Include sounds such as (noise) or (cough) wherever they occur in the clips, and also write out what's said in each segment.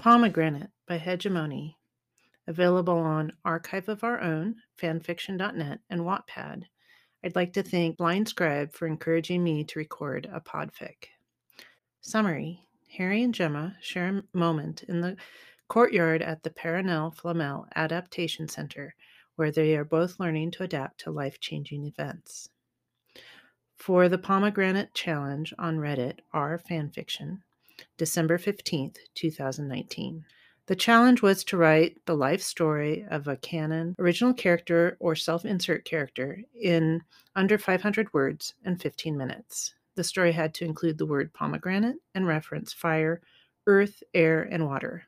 Pomegranate by Hegemone, available on Archive of Our Own, fanfiction.net, and Wattpad. I'd like to thank Blind Scribe for encouraging me to record a podfic. Summary Harry and Gemma share a moment in the courtyard at the Perenelle Flamel Adaptation Center, where they are both learning to adapt to life changing events. For the Pomegranate Challenge on Reddit, r fanfiction, December 15th, 2019. The challenge was to write the life story of a canon, original character, or self insert character in under 500 words and 15 minutes. The story had to include the word pomegranate and reference fire, earth, air, and water.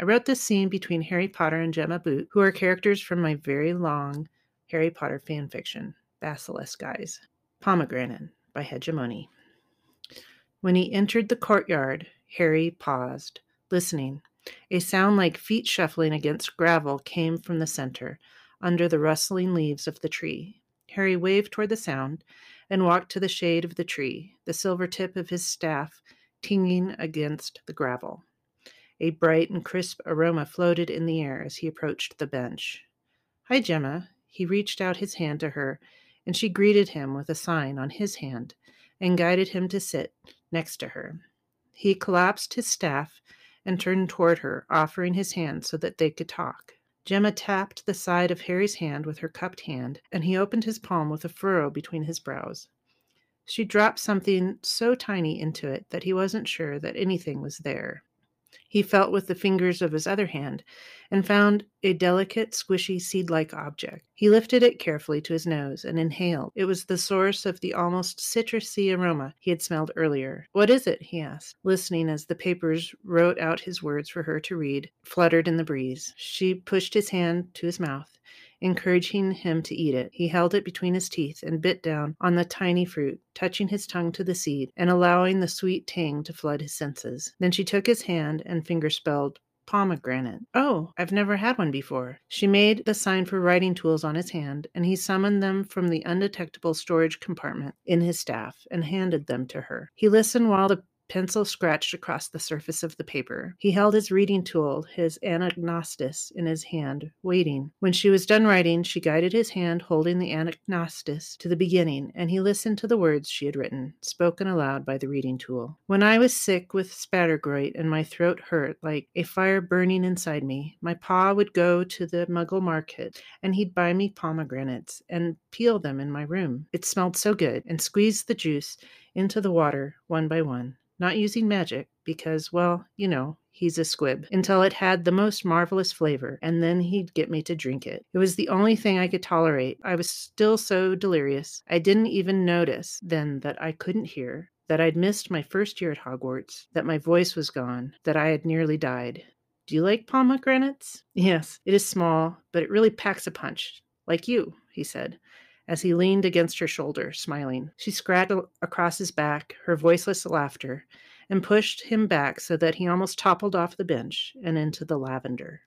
I wrote this scene between Harry Potter and Gemma Boot, who are characters from my very long Harry Potter fan fiction, Basilisk Eyes. Pomegranate by Hegemone. When he entered the courtyard, Harry paused, listening. A sound like feet shuffling against gravel came from the center, under the rustling leaves of the tree. Harry waved toward the sound and walked to the shade of the tree, the silver tip of his staff tinging against the gravel. A bright and crisp aroma floated in the air as he approached the bench. Hi, Gemma. He reached out his hand to her, and she greeted him with a sign on his hand and guided him to sit next to her. He collapsed his staff and turned toward her, offering his hand so that they could talk. Gemma tapped the side of Harry's hand with her cupped hand, and he opened his palm with a furrow between his brows. She dropped something so tiny into it that he wasn't sure that anything was there. He felt with the fingers of his other hand and found a delicate, squishy, seed like object. He lifted it carefully to his nose and inhaled. It was the source of the almost citrusy aroma he had smelled earlier. What is it? he asked, listening as the papers wrote out his words for her to read, fluttered in the breeze. She pushed his hand to his mouth encouraging him to eat it. He held it between his teeth and bit down on the tiny fruit, touching his tongue to the seed and allowing the sweet tang to flood his senses. Then she took his hand and finger spelled pomegranate. Oh, I've never had one before. She made the sign for writing tools on his hand, and he summoned them from the undetectable storage compartment in his staff and handed them to her. He listened while the pencil scratched across the surface of the paper. He held his reading tool, his anagnostis, in his hand, waiting. When she was done writing, she guided his hand holding the anagnostis to the beginning, and he listened to the words she had written, spoken aloud by the reading tool. When I was sick with spattergroit and my throat hurt like a fire burning inside me, my pa would go to the muggle market and he'd buy me pomegranates and peel them in my room. It smelled so good, and squeeze the juice into the water one by one not using magic because, well, you know, he's a squib, until it had the most marvelous flavor, and then he'd get me to drink it. It was the only thing I could tolerate. I was still so delirious. I didn't even notice then that I couldn't hear, that I'd missed my first year at Hogwarts, that my voice was gone, that I had nearly died. Do you like pomegranates? (laughs) Yes, it is small, but it really packs a punch. Like you, he said as he leaned against her shoulder, smiling. She scratched across his back, her voiceless laughter, and pushed him back so that he almost toppled off the bench and into the lavender.